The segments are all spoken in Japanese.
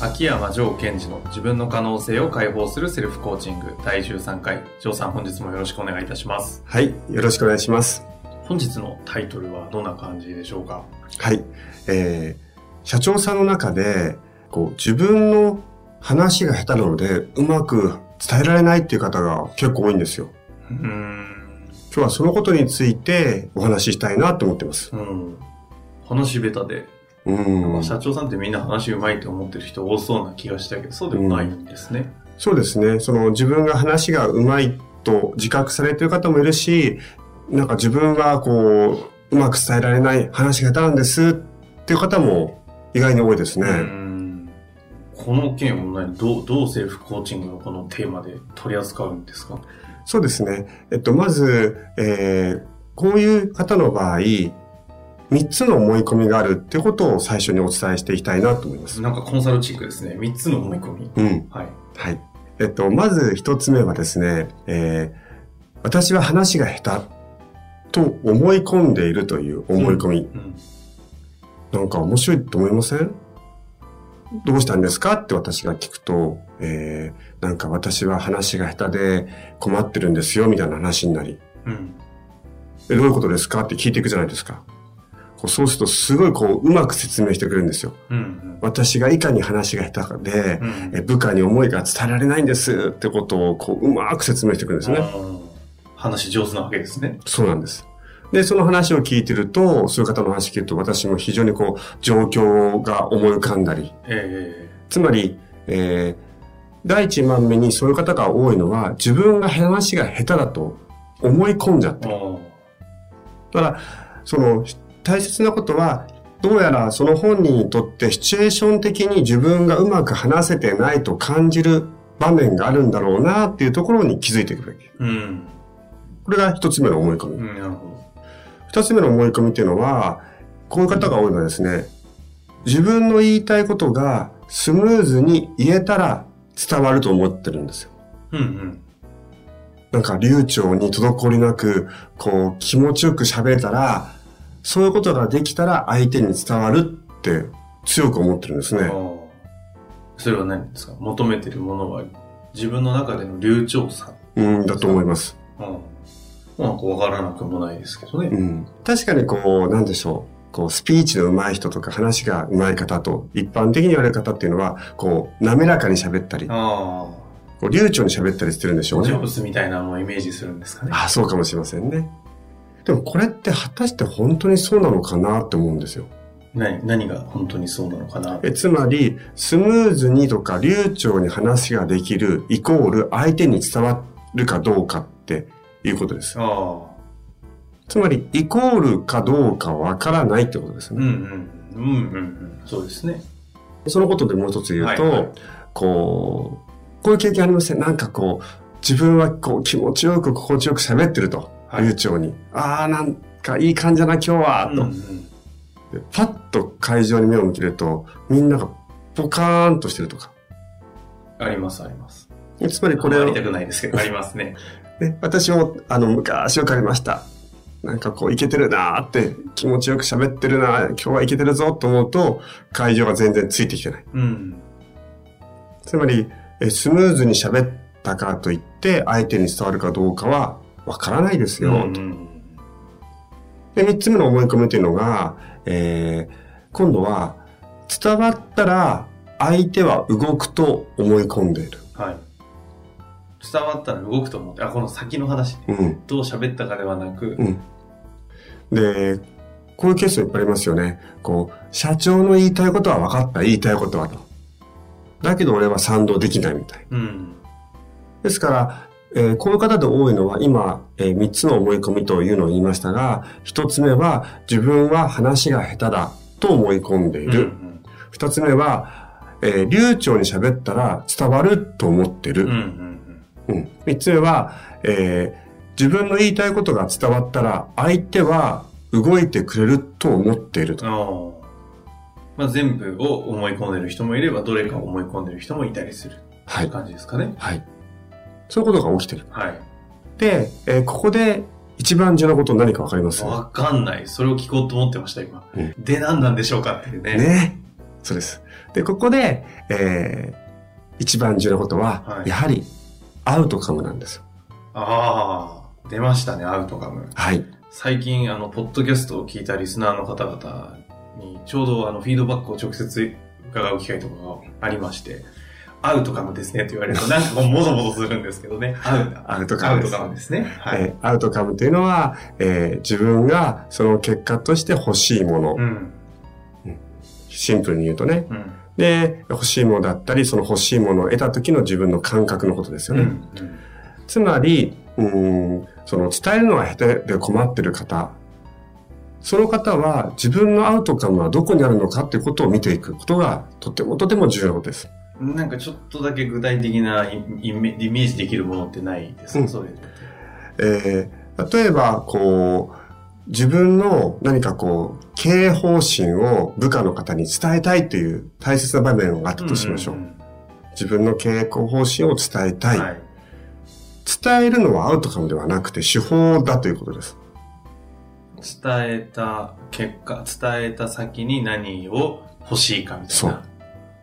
秋山城賢治の自分の可能性を解放するセルフコーチング第13回。城さん、本日もよろしくお願いいたします。はい、よろしくお願いします。本日のタイトルはどんな感じでしょうか？はい、えー、社長さんの中で、こう、自分の話が下手なので、うまく伝えられないっていう方が結構多いんですよ。うーん。今日はそのことについてお話ししたいなと思ってます。うん。話下手で、うん。社長さんってみんな話うまいって思ってる人多そうな気がしたけど、そうでもないんですね。そうですね。その自分が話がうまいと自覚されてる方もいるし、なんか自分はこう、うまく伝えられない話が下手なんですっていう方も意外に多いですね。うんこの件を何どう、どうセルフコーチングのこのテーマで取り扱うんですか？そうですね。えっと、まず、えー、こういう方の場合、3つの思い込みがあるってことを最初にお伝えしていきたいなと思います。なんかコンサルチックですね。3つの思い込み。うん。はい。はい。えっと、まず1つ目はですね、えー、私は話が下手と思い込んでいるという思い込み。うん。なんか面白いと思いません？どうしたんですか？って私が聞くと、えー、なんか私は話が下手で困ってるんですよみたいな話になり、うん。えどういうことですか？って聞いていくじゃないですか。こうそうするとすごいこううまく説明してくれるんですよ。うん。私がいかに話が下手で、うん。え部下に思いが伝えられないんですってことをこううまく説明してくるんですね。うん話上手なわけですね。そうなんです。で、その話を聞いてると、そういう方の話聞くと私も非常にこう状況が思い浮かんだり、えつまり、えー、第一番目にそういう方が多いのは自分が話が下手だと思い込んじゃってえる。ー。だから、その、大切なことは、どうやらその本人にとってシチュエーション的に自分がうまく話せてないと感じる場面があるんだろうなっていうところに気づいていくべき。うん。これが一つ目の思い込み。うん、二つ目の思い込みっていうのは、こういう方が多いのはですね、自分の言いたいことがスムーズに言えたら伝わると思ってるんですよ。ど。うんうん。なんか流暢に滞りなく、こう気持ちよく喋れたら、そういうことができたら相手に伝わるって強く思ってるんですね。それは何ですか？求めてるものは自分の中での流暢さ。うん、だと思います。うん。なんかわからなくもないですけどね。うん。確かにこう、なんでしょう。こう、スピーチの上手い人とか話が上手い方と、一般的に言われる方っていうのは、こう、滑らかに喋ったり、あこう流暢に喋ったりしてるんでしょあ。うね。ジョブスみたいなのをイメージするんですかね。あ、そうかもしれませんね。でもこれって果たして本当にそうなのかなって思うんですよ。何、何が本当にそうなのかな？えつまり、スムーズにとか流暢に話ができるイコール相手に伝わるかどうかっていうことです。ああ。つまり、イコールかどうかわからないってことですうんね。うん。うんうんうん。そうですね。そのことでもう一つ言うと、はいはいこう、こういう経験ありませんなんかこう、自分はこう気持ちよく心地よく喋ってると。はい流暢に。ああ、なんかいい感じだな今日は、と。うんうん。でパッと会場に目を向けると、みんながポカーンとしてるとか。ありますあります。つまりこれをあり、たくないですけど、ありますね。ね、私もあの昔わかりました。なんかこういけてるなーって気持ちよく喋ってるなー今日はいけてるぞと思うと会場が全然ついてきてない。うん。つまりえスムーズに喋ったからといって相手に伝わるかどうかはわからないですよ、とうんうん。で、三つ目の思い込みというのが、えー、今度は伝わったら相手は動くと思い込んでいる。はい。伝わったら動くと思って、あ、この先の話、うん。どう喋ったかではなく、うん。で、こういうケースもいっぱいありますよね。こう、社長の言いたいことは分かった、言いたいことはと。だけど俺は賛同できないみたい。うん。ですから、えーこういう方で多いのは今、え3つの思い込みというのを言いましたが、1つ目は自分は話が下手だと思い込んでいる。うん2つ目は、えー流暢に喋ったら伝わると思ってる。うん。うんうんうん。3つ目は、えー自分の言いたいことが伝わったら相手は動いてくれると思っていると。まあ、全部を思い込んでる人もいれば、どれかを思い込んでる人もいたりする。はい。感じですかね。はい。そういうことが起きてる。はい。で、えーここで一番重要なこと何かわかります？わかんない。それを聞こうと思ってました、今。うんで、何なんでしょうかっていうね。ね。そうです。で、ここで、えー一番重要なことは、はいやはり、アウトカムなんですよ。ああ、出ましたね、アウトカム。はい。最近、あの、ポッドキャストを聞いたリスナーの方々に、ちょうどあの、フィードバックを直接伺う機会とかがありまして、アウトカムですねって言われると、なんかこう、もぞもぞするんですけどね。アウトカムですアウトカムですね。はい。えーアウトカムというのは、えー自分がその結果として欲しいもの、うん。シンプルに言うとね。うん。で、欲しいものだったり、その欲しいものを得た時の自分の感覚のことですよね。うん。つまり、うーん、その伝えるのが下手で困ってる方、その方は自分のアウトカムはどこにあるのかっていうことを見ていくことがとてもとても重要です。なんかちょっとだけ具体的なイイメージできるものってないですか、うんそれって。えー例えば、こう、自分の何かこう、経営方針を部下の方に伝えたいという大切な場面があったとしましょう。んん自分の経営方針を伝えたい。はい。伝えるのはアウトカムではなくて手法だということです。伝えた結果、伝えた先に何を欲しいかみたいな。そう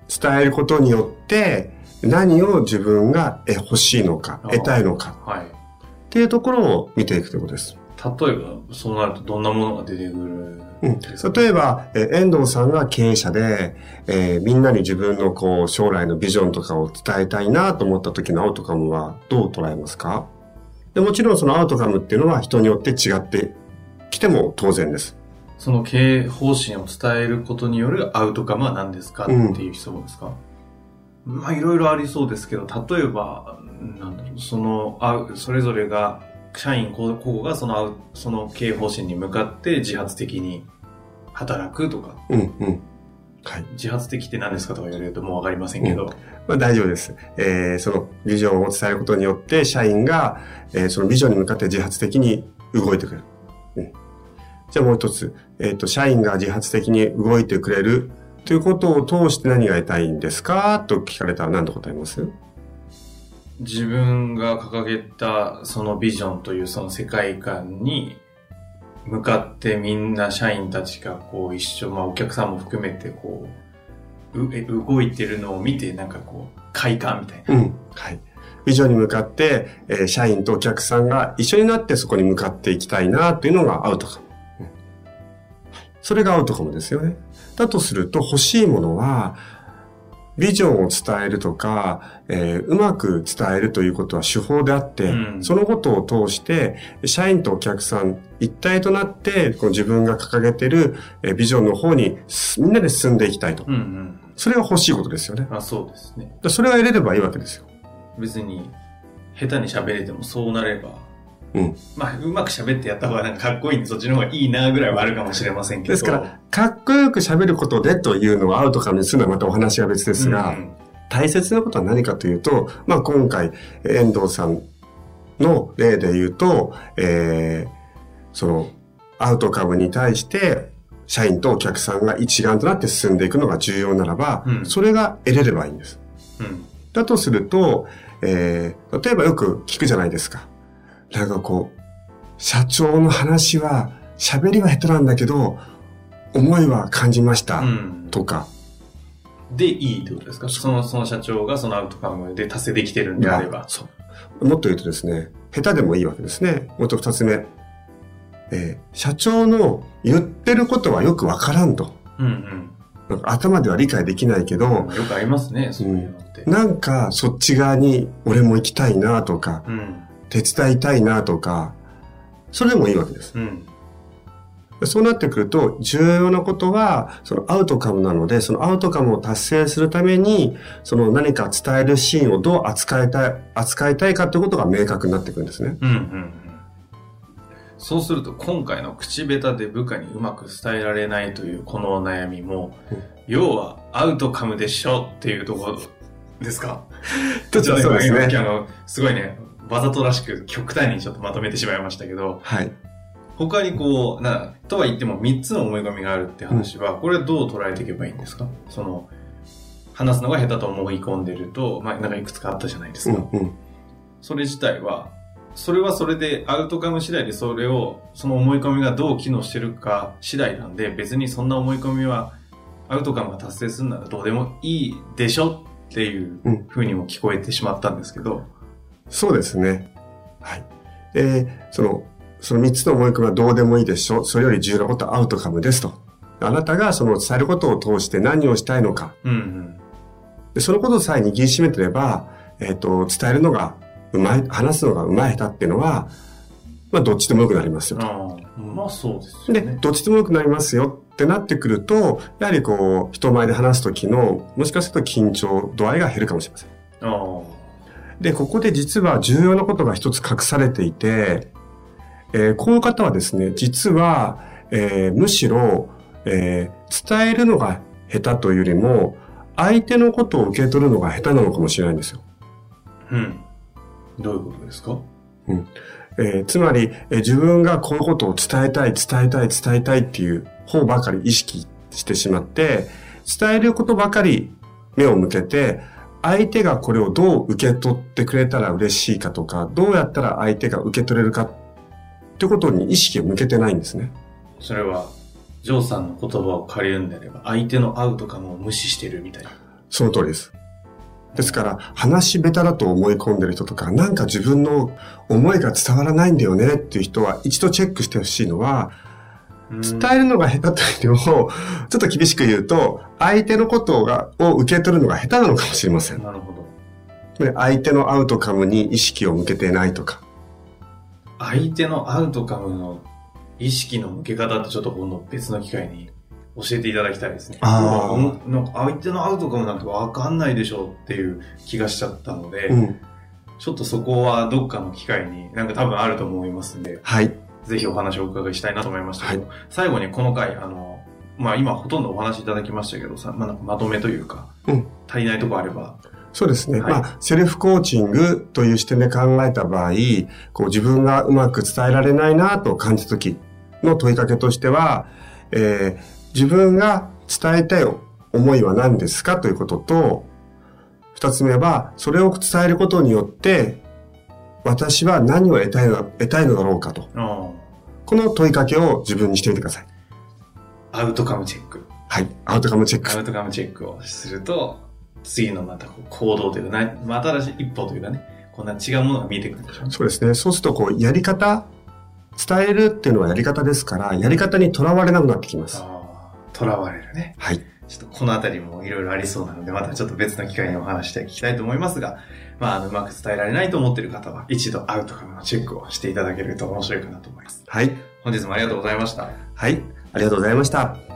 伝えることによって何を自分がえ欲しいのか、得たいのかはい。っていうところを見ていくということです。例えば、そうなるとどんなものが出てくるうん例えば、えー遠藤さんが経営者で、えーみんなに自分のこう将来のビジョンとかを伝えたいなと思った時のアウトカムはどう捉えますか？でもちろんそのアウトカムっていうのは人によって違ってきても当然です。その経営方針を伝えることによるアウトカムは何ですか、うんっていう質問ですか？まあ、いろいろありそうですけど、例えば、なんだろう、その、あそれぞれが、社員個々がそのアウ、その経営方針に向かって自発的に働くとか、うんうん。はい。自発的って何ですかとか言われるともうわかりませんけど、まあ、大丈夫です。えーそのビジョンを伝えることによって、社員が、えーそのビジョンに向かって自発的に動いてくれる。うんじゃあもう一つ、えっ、と、社員が自発的に動いてくれるということを通して何が得たいんですか？と聞かれたら何と答えます？自分が掲げたそのビジョンというその世界観に向かってみんな社員たちがこう一緒、まあお客さんも含めてこう、うえ動いてるのを見てなんかこう快感みたいな。うん。はい。ビジョンに向かって、えー社員とお客さんが一緒になってそこに向かっていきたいなというのがアウトカム。うんそれがアウトカムですよね。だとすると欲しいものは、ビジョンを伝えるとか、えーうまく伝えるということは手法であって、うんそのことを通して、社員とお客さん一体となって、この自分が掲げているえービジョンの方にすみんなで進んでいきたいと。うんうん。それが欲しいことですよね。あそうですね。でそれが得れればいいわけですよ。別に下手に喋れてもそうなれば、うん。まあうまく喋ってやった方がなんかかっこいいんでそっちの方がいいなぐらいはあるかもしれませんけど。ですから、かっこよく喋ることでというのはアウトカムにするのはまたお話が別ですが、うん大切なことは何かというと、まあ今回、遠藤さんの例で言うと、えーその、アウトカムに対して、社員とお客さんが一丸となって進んでいくのが重要ならば、うんそれが得れればいいんです。うん。だとすると、えー例えばよく聞くじゃないですか。なんかこう、社長の話は、喋りは下手なんだけど、思いは感じました。うん。とか。でいいってことですか？その、その社長がそのアウトカムで達成できてるんであれば。そう。もっと言うとですね、下手でもいいわけですね。もっと二つ目。えー社長の言ってることはよくわからんと。うんなんか頭では理解できないけど、うん。よくありますね、そういうのって。なんかそっち側に俺も行きたいなとか、うん。手伝いたいなとか、それでもいいわけです。うん。そうなってくると、重要なことは、そのアウトカムなので、そのアウトカムを達成するために、その何か伝えるシーンをどう扱いたい、扱いたいかということが明確になってくるんですね。うんうんうん。そうすると、今回の口下手で部下にうまく伝えられないというこのお悩みも、うん要はアウトカムでしょっていうところですか？ちょっとそうです今ね。あの、すごいね、わざとらしく極端にちょっとまとめてしまいましたけど、はい。他にこう、な、とは言っても3つの思い込みがあるって話は、これどう捉えていけばいいんですか？その、話すのが下手と思い込んでると、まあ、なんかいくつかあったじゃないですか。うんうん。それ自体は、それはそれでアウトカム次第でそれを、その思い込みがどう機能してるか次第なんで、別にそんな思い込みは、アウトカムが達成するならどうでもいいでしょっていううん風にも聞こえてしまったんですけど、そうですね。はい。えーその、その3つの思い込みはどうでもいいでしょう。それより重要なことはアウトカムですと。あなたがその伝えることを通して何をしたいのか。うんうん。でそのことさえ握りしめてれば、えっ、と、伝えるのがうまい、話すのがうまい下手っていうのは、まあ、どっちでもよくなりますよと。ああ、まあそうですよで、ね。どっちでもよくなりますよってなってくると、やはりこう、人前で話すときの、もしかすると緊張度合いが減るかもしれません。ああ。で、ここで実は重要なことが一つ隠されていて、えーこの方はですね、実は、えーむしろ、えー伝えるのが下手というよりも、相手のことを受け取るのが下手なのかもしれないんですよ。うん。どういうことですか？えーつまり、えー自分がこのことを伝えたい、伝えたい、伝えたいっていう方ばかり意識してしまって、伝えることばかり目を向けて、相手がこれをどう受け取ってくれたら嬉しいかとか、どうやったら相手が受け取れるかってことに意識を向けてないんですね。それは、ジョーさんの言葉を借りるんであれば、相手のアウトカムを無視してるみたいな。その通りです。ですから、話し下手だと思い込んでる人とか、なんか自分の思いが伝わらないんだよねっていう人は一度チェックしてほしいのは、伝えるのが下手というよりも、ちょっと厳しく言うと、相手のことが、を受け取るのが下手なのかもしれません。なるほど。で相手のアウトカムに意識を向けていないとか。相手のアウトカムの意識の向け方ってちょっと今度別の機会に教えていただきたいですね。あーうんなんか相手のアウトカムなんてわかんないでしょっていう気がしちゃったので、うん。ちょっとそこはどっかの機会になんか多分あると思いますんで、はい。ぜひお話をお伺いしたいなと思いましたけど、は最後にこの回、あの、まあ今ほとんどお話いただきましたけどさ、まあ、まとめというか、うん。足りないとこあれば、そうですね。はい。まあ、セルフコーチングという視点で考えた場合、こう自分がうまく伝えられないなと感じた時の問いかけとしては、えー自分が伝えたい思いは何ですかということと、二つ目は、それを伝えることによって、私は何を得たいの得たいのだろうかと。うんこの問いかけを自分にしてみてください。アウトカムチェック。はい。アウトカムチェック。アウトカムチェックをすると、次のまた行動というか、なまあ、新しい一歩というかね、こんな違うものが見えてくるでしょ。そうですね。そうすると、こう、やり方、伝えるっていうのはやり方ですから、やり方にとらわれなくなってきます。ああ、囚われるね。はい。ちょっとこのあたりもいろいろありそうなので、またちょっと別の機会にお話して聞きたいと思いますが、まあ、あの、うまく伝えられないと思っている方は、一度アウトカムのチェックをしていただけると面白いかなと思います。はい。本日もありがとうございました。はい。ありがとうございました。